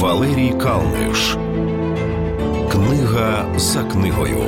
Валерій Калниш. Книга за книгою.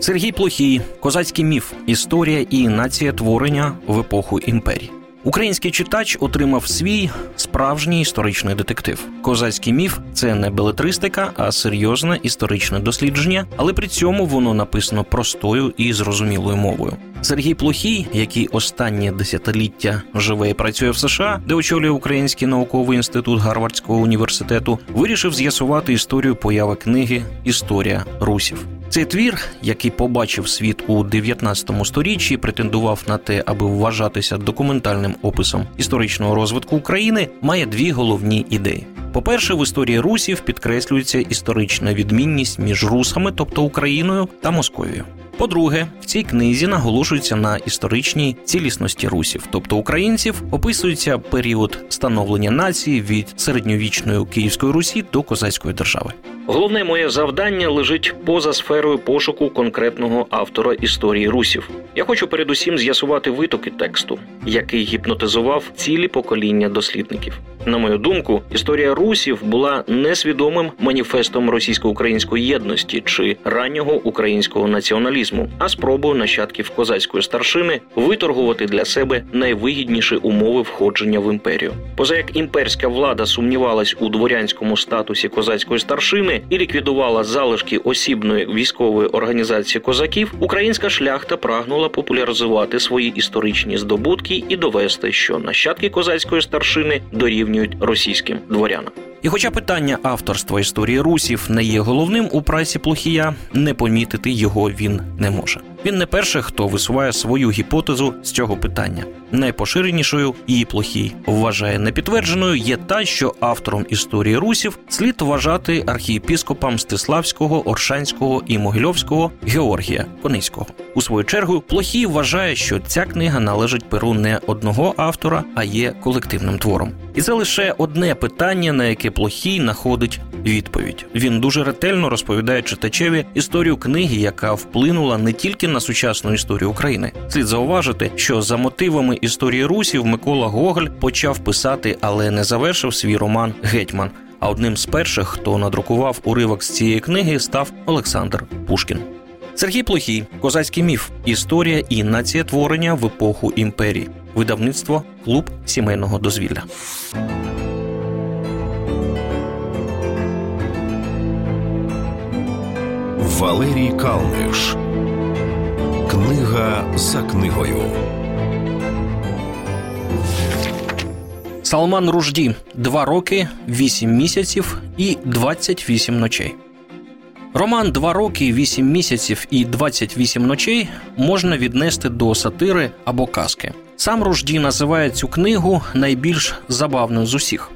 Сергій Плохій, козацький міф, історія і нація творення в епоху імперії. Український читач отримав свій справжній історичний детектив. Козацький міф це не белетристика, а серйозне історичне дослідження, але при цьому воно написано простою і зрозумілою мовою. Сергій Плохій, який останнє десятиліття живе і працює в США, де очолює Український науковий інститут Гарвардського університету, вирішив з'ясувати історію появи книги Історія русів. Цей твір, який побачив світ у 19 сторіччі, претендував на те, аби вважатися документальним описом історичного розвитку України, має дві головні ідеї. По-перше, в історії русів підкреслюється історична відмінність між русами, тобто Україною та Московією. По-друге, в цій книзі наголошується на історичній цілісності русів, тобто українців, описується період становлення нації від середньовічної Київської Русі до козацької держави. Головне моє завдання лежить поза сферою пошуку конкретного автора історії русів. Я хочу передусім з'ясувати витоки тексту, який гіпнотизував цілі покоління дослідників. На мою думку, історія русів була несвідомим маніфестом російсько-української єдності чи раннього українського націоналізму, а спробою нащадків козацької старшини виторгувати для себе найвигідніші умови входження в імперію. Поза як імперська влада сумнівалась у дворянському статусі козацької старшини і ліквідувала залишки осібної військової організації козаків, українська шляхта прагнула популяризувати свої історичні здобутки і довести, що нащадки козацької старшини дорівнюють російським дворянам. І, хоча питання авторства історії русів не є головним у прайсі Плохія, не помітити його він не може. Він не перший, хто висуває свою гіпотезу з цього питання. Найпоширенішою її плохій вважає непідтвердженою є та, що автором історії русів слід вважати архієпіскопа Мстиславського, Оршанського і Могильовського Георгія Коницького. У свою чергу плохій вважає, що ця книга належить перу не одного автора, а є колективним твором. І це лише одне питання, на яке плохій знаходить відповідь. Він дуже ретельно розповідає читачеві історію книги, яка вплинула не тільки на сучасну історію України. Слід зауважити, що за мотивами історії русів Микола Гоголь почав писати, але не завершив свій роман Гетьман. А одним з перших, хто надрукував уривок з цієї книги, став Олександр Пушкін. Сергій Плохій, козацький міф, історія і націєтворення в епоху імперії, видавництво, клуб сімейного дозвілля. Валерій Калниш. Книга за книгою. Салман Ружді два роки, вісім місяців і 28 ночей. Роман Два роки, вісім місяців і 28 ночей можна віднести до сатири або казки. Сам Ружді називає цю книгу найбільш забавною з усіх.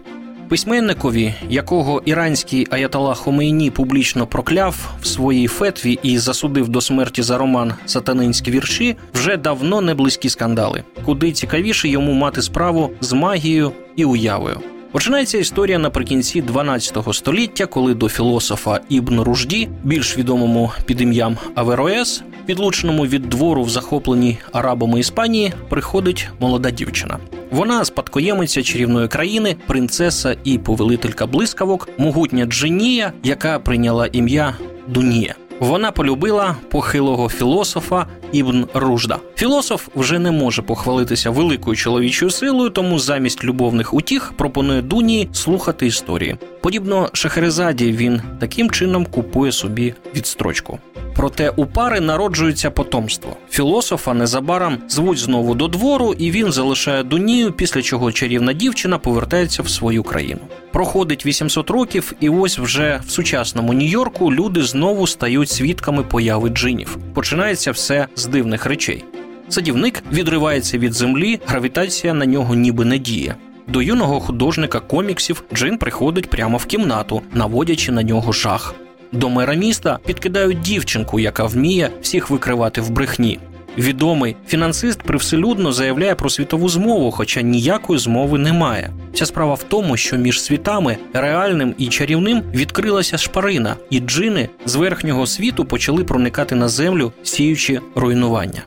Письменникові, якого іранський Аятала Хомейні публічно прокляв в своїй фетві і засудив до смерті за роман Сатанинські вірші, вже давно не близькі скандали, куди цікавіше йому мати справу з магією і уявою. Починається історія наприкінці 12 століття, коли до філософа Ібн Ружді, більш відомому під ім'ям Авероес, підлученому від двору в захопленій арабами Іспанії, приходить молода дівчина. Вона спадкоємиця чарівної країни, принцеса і повелителька блискавок, могутня Джинія, яка прийняла ім'я Дунія. Вона полюбила похилого філософа Ібн Ружда. Філософ вже не може похвалитися великою чоловічою силою, тому замість любовних утіх пропонує Дунії слухати історії. Подібно Шахерезаді, він таким чином купує собі відстрочку. Проте у пари народжується потомство. Філософа незабаром звуть знову до двору, і він залишає Дунію, після чого чарівна дівчина повертається в свою країну. Проходить 800 років, і ось вже в сучасному Нью-Йорку люди знову стають свідками появи джинів. Починається все з дивних речей. Садівник відривається від землі, гравітація на нього ніби не діє. До юного художника коміксів Джин приходить прямо в кімнату, наводячи на нього жах. До мера міста підкидають дівчинку, яка вміє всіх викривати в брехні. Відомий фінансист привселюдно заявляє про світову змову, хоча ніякої змови немає. Ця справа в тому, що між світами реальним і чарівним відкрилася шпарина, і джини з верхнього світу почали проникати на землю, сіючи руйнування.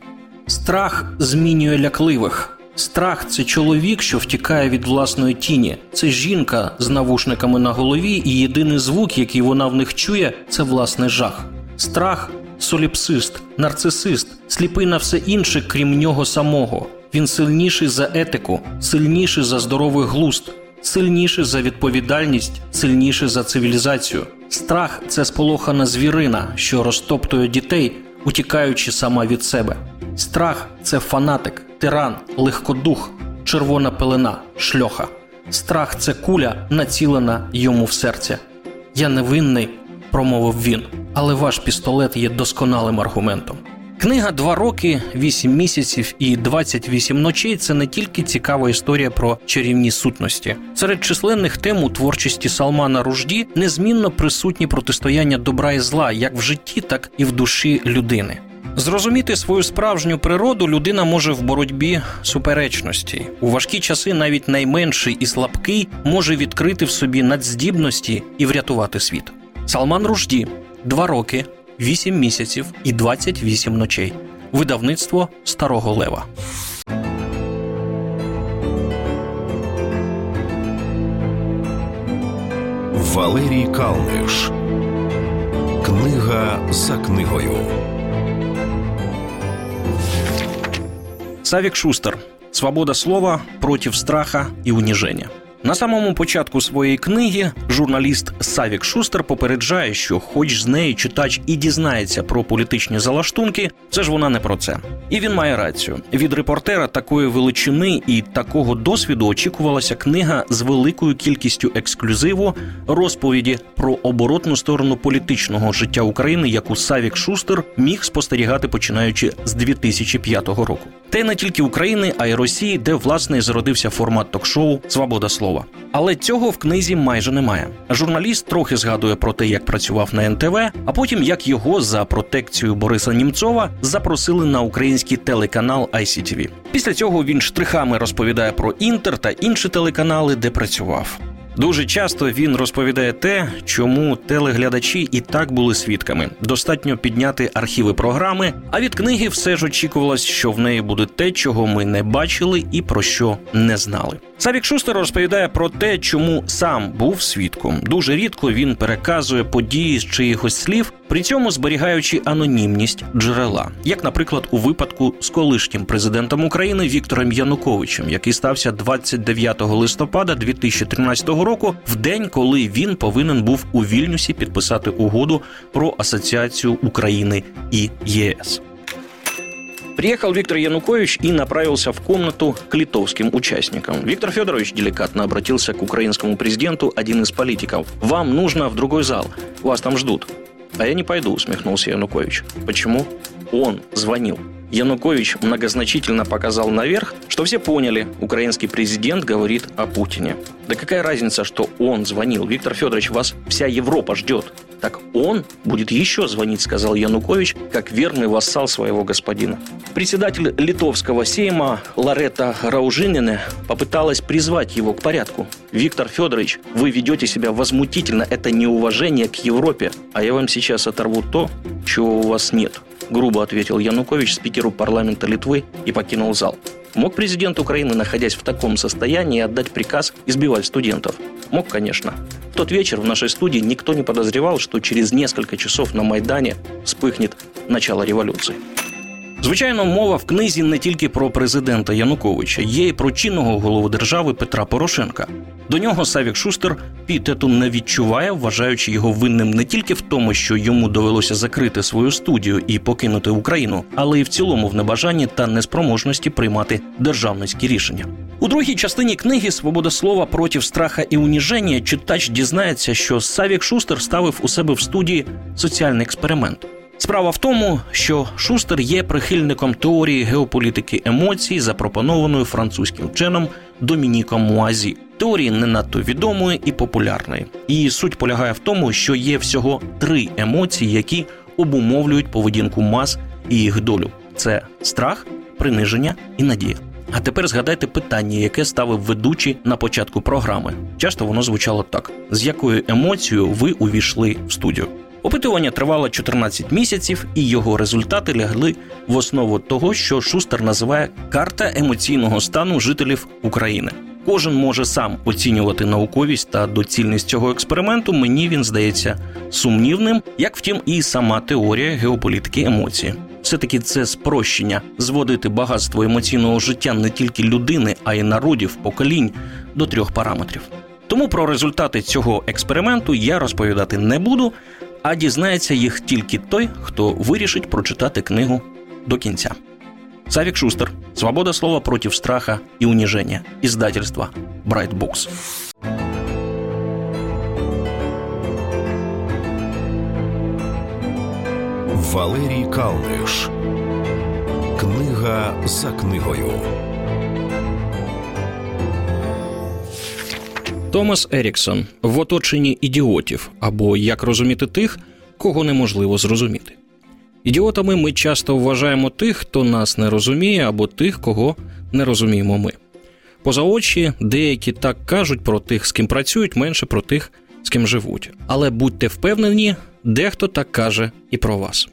Страх змінює лякливих. Страх це чоловік, що втікає від власної тіні. Це жінка з навушниками на голові, і єдиний звук, який вона в них чує, це власний жах. Страх соліпсист, нарцисист, сліпий на все інше, крім нього самого. Він сильніший за етику, сильніший за здоровий глузд, сильніший за відповідальність, сильніший за цивілізацію. Страх це сполохана звірина, що розтоптує дітей, утікаючи сама від себе. Страх це фанатик, тиран, легкодух, червона пелена, шльоха. Страх це куля, націлена йому в серце. Я невинний, промовив він, але ваш пістолет є досконалим аргументом. Книга Два роки, вісім місяців і 28 ночей це не тільки цікава історія про чарівні сутності. Серед численних тем у творчості Салмана Ружді незмінно присутні протистояння добра і зла як в житті, так і в душі людини. Зрозуміти свою справжню природу людина може в боротьбі суперечності. У важкі часи навіть найменший і слабкий може відкрити в собі надздібності і врятувати світ. Салман Ружді два роки, вісім місяців і 28 ночей. Видавництво Старого Лева. Валерій Калниш. Книга за книгою. Савік Шустер. Свобода слова против страха и уніження. На самому початку своєї книги журналіст Савік Шустер попереджає, що, хоч з неї читач і дізнається про політичні залаштунки, це ж вона не про це. І він має рацію. Від репортера такої величини і такого досвіду очікувалася книга з великою кількістю ексклюзиву, розповіді про оборотну сторону політичного життя України, яку Савік Шустер міг спостерігати починаючи з 2005 року. Та й не тільки України, а й Росії, де власне зародився формат ток-шоу Свобода слова. Але цього в книзі майже немає. Журналіст трохи згадує про те, як працював на НТВ, а потім як його за протекцією Бориса Німцова запросили на український телеканал ICTV. Після цього він штрихами розповідає про інтер та інші телеканали, де працював. Дуже часто він розповідає те, чому телеглядачі і так були свідками. Достатньо підняти архіви програми. А від книги все ж очікувалось, що в неї буде те, чого ми не бачили і про що не знали. Савік Шустер розповідає про те, чому сам був свідком. Дуже рідко він переказує події з чиїхось слів, при цьому зберігаючи анонімність джерела, як, наприклад, у випадку з колишнім президентом України Віктором Януковичем, який стався 29 листопада 2013 року, в день, коли він повинен був у Вільнюсі підписати угоду про асоціацію України і ЄС. Приехал Виктор Янукович и направился в комнату к литовским участникам. Виктор Федорович деликатно обратился к украинскому президенту, один из политиков. «Вам нужно в другой зал. Вас там ждут». «А я не пойду», — усмехнулся Янукович. «Почему?» «Он звонил». Янукович многозначительно показал наверх, что все поняли, украинский президент говорит о Путине. Да какая разница, что он звонил? Виктор Федорович, вас вся Европа ждет. Так он будет еще звонить, сказал Янукович, как верный вассал своего господина. Председатель литовского сейма Ларета Раужинина попыталась призвать его к порядку. Виктор Федорович, вы ведете себя возмутительно, это неуважение к Европе, а я вам сейчас оторву то, чего у вас нет грубо ответил Янукович спикеру парламента Литвы и покинул зал. Мог президент Украины, находясь в таком состоянии, отдать приказ избивать студентов? Мог, конечно. В тот вечер в нашей студии никто не подозревал, что через несколько часов на Майдане вспыхнет начало революции. Звичайно, мова в книзі не тільки про президента Януковича, є й про чинного голову держави Петра Порошенка. До нього Савік Шустер пітету не відчуває, вважаючи його винним не тільки в тому, що йому довелося закрити свою студію і покинути Україну, але й в цілому в небажанні та неспроможності приймати державницькі рішення. У другій частині книги Свобода слова проти страха і уніження читач дізнається, що Савік Шустер ставив у себе в студії соціальний експеримент. Справа в тому, що Шустер є прихильником теорії геополітики емоцій, запропонованої французьким вченим Домініком Муазі. Теорії не надто відомої і популярної. Її суть полягає в тому, що є всього три емоції, які обумовлюють поведінку мас і їх долю: це страх, приниження і надія. А тепер згадайте питання, яке ставив ведучий на початку програми. Часто воно звучало так: з якою емоцією ви увійшли в студію? Опитування тривало 14 місяців, і його результати лягли в основу того, що Шустер називає карта емоційного стану жителів України. Кожен може сам оцінювати науковість та доцільність цього експерименту. Мені він здається сумнівним, як втім, і сама теорія геополітики емоції. Все таки це спрощення зводити багатство емоційного життя не тільки людини, а й народів, поколінь до трьох параметрів. Тому про результати цього експерименту я розповідати не буду, а дізнається їх тільки той, хто вирішить прочитати книгу до кінця. Савік Шустер. Свобода слова против страха и унижения. Издательство Bright Books. Валерій Калниш. Книга за книгою. Томас Еріксон в оточенні ідіотів або як розуміти тих, кого неможливо зрозуміти. Ідіотами ми часто вважаємо тих, хто нас не розуміє, або тих, кого не розуміємо ми. Поза очі, деякі так кажуть про тих, з ким працюють, менше про тих, з ким живуть. Але будьте впевнені, дехто так каже і про вас.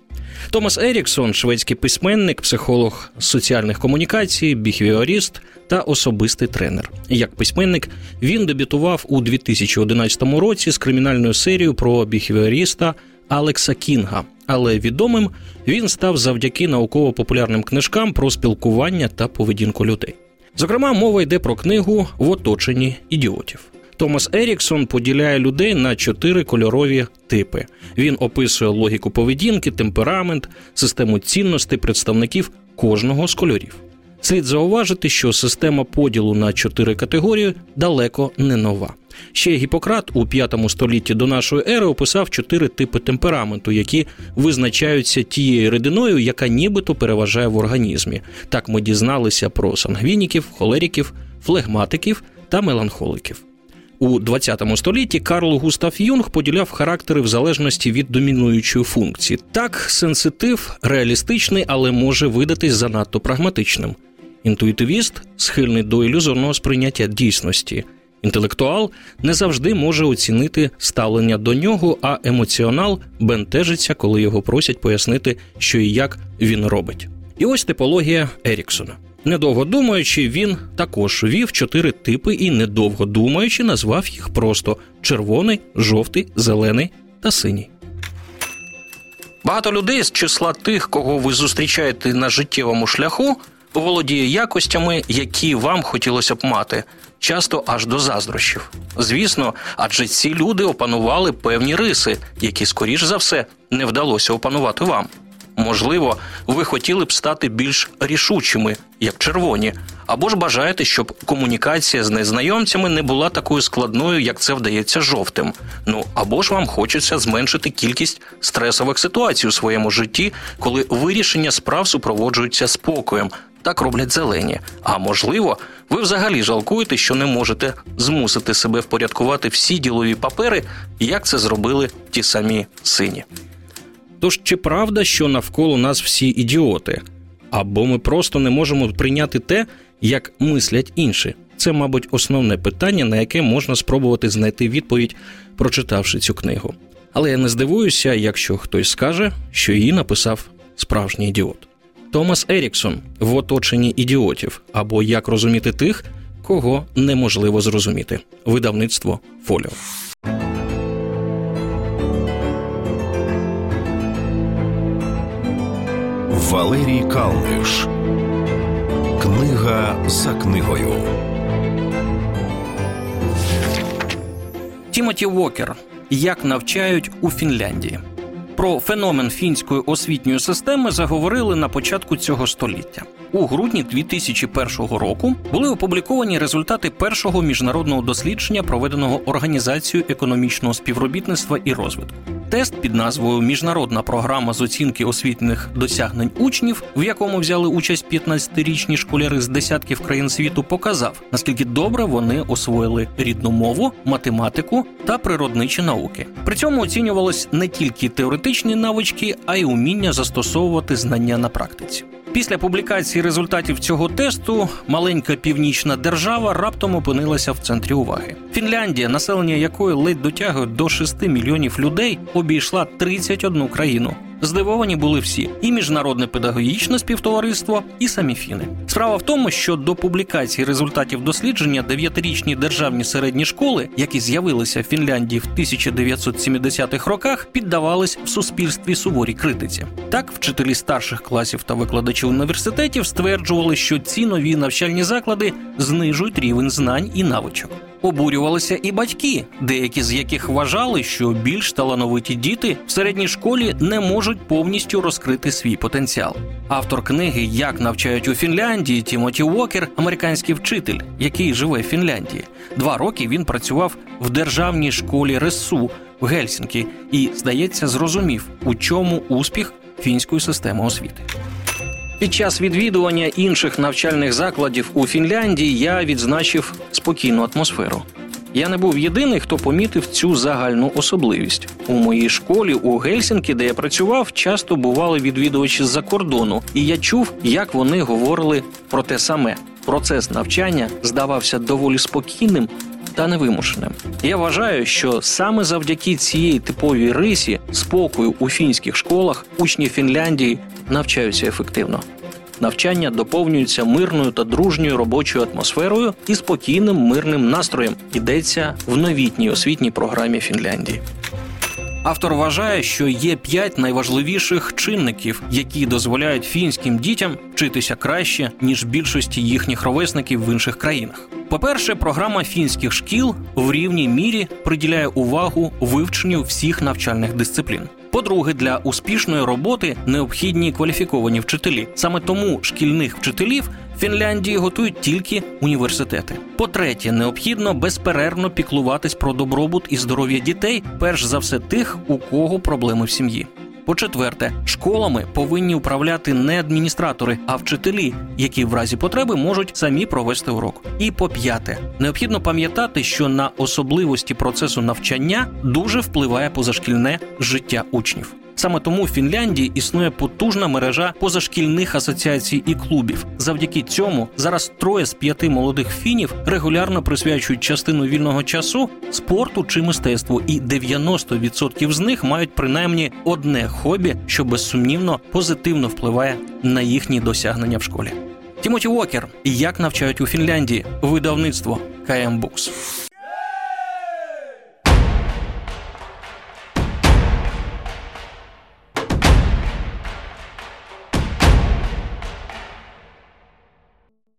Томас Еріксон, шведський письменник, психолог соціальних комунікацій, біхвіоріст та особистий тренер. Як письменник він дебютував у 2011 році з кримінальною серією про біхвіоріста Алекса Кінга, але відомим він став завдяки науково-популярним книжкам про спілкування та поведінку людей. Зокрема, мова йде про книгу в оточенні ідіотів. Томас Еріксон поділяє людей на чотири кольорові типи. Він описує логіку поведінки, темперамент, систему цінностей представників кожного з кольорів. Слід зауважити, що система поділу на чотири категорії далеко не нова. Ще Гіппократ у 5 столітті до нашої ери описав чотири типи темпераменту, які визначаються тією рідиною, яка нібито переважає в організмі. Так ми дізналися про сангвініків, холеріків, флегматиків та меланхоликів. У 20 столітті Карл Густав Юнг поділяв характери в залежності від домінуючої функції. Так, сенситив реалістичний, але може видатись занадто прагматичним. Інтуїтивіст схильний до ілюзорного сприйняття дійсності. Інтелектуал не завжди може оцінити ставлення до нього, а емоціонал бентежиться, коли його просять пояснити, що і як він робить. І ось типологія Еріксона. Недовго думаючи, він також вів чотири типи і, недовго думаючи, назвав їх просто червоний, жовтий, зелений та синій. Багато людей з числа тих, кого ви зустрічаєте на життєвому шляху, володіє якостями, які вам хотілося б мати, часто аж до заздрощів. Звісно, адже ці люди опанували певні риси, які, скоріш за все, не вдалося опанувати вам. Можливо, ви хотіли б стати більш рішучими, як червоні, або ж бажаєте, щоб комунікація з незнайомцями не була такою складною, як це вдається жовтим. Ну або ж вам хочеться зменшити кількість стресових ситуацій у своєму житті, коли вирішення справ супроводжуються спокоєм. Так роблять зелені. А можливо, ви взагалі жалкуєте, що не можете змусити себе впорядкувати всі ділові папери, як це зробили ті самі сині. Тож чи правда, що навколо нас всі ідіоти? Або ми просто не можемо прийняти те, як мислять інші? Це, мабуть, основне питання, на яке можна спробувати знайти відповідь, прочитавши цю книгу. Але я не здивуюся, якщо хтось скаже, що її написав справжній ідіот. Томас Еріксон в оточенні ідіотів або як розуміти тих, кого неможливо зрозуміти. Видавництво Фоліо. Валерій Калниш. Книга за книгою. Тімоті Вокер. Як навчають у Фінляндії. Про феномен фінської освітньої системи заговорили на початку цього століття. У грудні 2001 року були опубліковані результати першого міжнародного дослідження, проведеного організацією економічного співробітництва і розвитку. Тест під назвою Міжнародна програма з оцінки освітніх досягнень учнів, в якому взяли участь 15-річні школяри з десятків країн світу, показав наскільки добре вони освоїли рідну мову, математику та природничі науки. При цьому оцінювалось не тільки теоретичні навички, а й уміння застосовувати знання на практиці. Після публікації результатів цього тесту маленька північна держава раптом опинилася в центрі уваги. Фінляндія, населення якої ледь дотягує до 6 мільйонів людей, обійшла 31 країну. Здивовані були всі: і міжнародне педагогічне співтовариство, і самі фіни. Справа в тому, що до публікації результатів дослідження дев'ятирічні державні середні школи, які з'явилися в Фінляндії в 1970-х роках, піддавались в суспільстві суворій критиці. Так, вчителі старших класів та викладачі університетів стверджували, що ці нові навчальні заклади знижують рівень знань і навичок. Обурювалися і батьки, деякі з яких вважали, що більш талановиті діти в середній школі не можуть повністю розкрити свій потенціал. Автор книги Як навчають у Фінляндії Тімоті Уокер, американський вчитель, який живе в Фінляндії. Два роки він працював в державній школі РЕСУ в Гельсінкі і, здається, зрозумів, у чому успіх фінської системи освіти. Під час відвідування інших навчальних закладів у Фінляндії я відзначив спокійну атмосферу. Я не був єдиний, хто помітив цю загальну особливість. У моїй школі у Гельсінкі, де я працював, часто бували відвідувачі з-за кордону, і я чув, як вони говорили про те саме. Процес навчання здавався доволі спокійним та невимушеним. Я вважаю, що саме завдяки цієї типовій рисі спокою у фінських школах учні Фінляндії навчаються ефективно. Навчання доповнюється мирною та дружньою робочою атмосферою і спокійним мирним настроєм. Йдеться в новітній освітній програмі Фінляндії. Автор вважає, що є п'ять найважливіших чинників, які дозволяють фінським дітям вчитися краще ніж більшості їхніх ровесників в інших країнах. По-перше, програма фінських шкіл в рівній мірі приділяє увагу вивченню всіх навчальних дисциплін. По-друге, для успішної роботи необхідні кваліфіковані вчителі. Саме тому шкільних вчителів Фінляндії готують тільки університети. По-третє, необхідно безперервно піклуватись про добробут і здоров'я дітей, перш за все тих, у кого проблеми в сім'ї. По-четверте, школами повинні управляти не адміністратори, а вчителі, які в разі потреби можуть самі провести урок. І по п'яте, необхідно пам'ятати, що на особливості процесу навчання дуже впливає позашкільне життя учнів. Саме тому в Фінляндії існує потужна мережа позашкільних асоціацій і клубів. Завдяки цьому зараз троє з п'яти молодих фінів регулярно присвячують частину вільного часу спорту чи мистецтву, і 90% з них мають принаймні одне хобі, що безсумнівно позитивно впливає на їхні досягнення в школі. Тімоті Уокер як навчають у Фінляндії видавництво КМ Букс.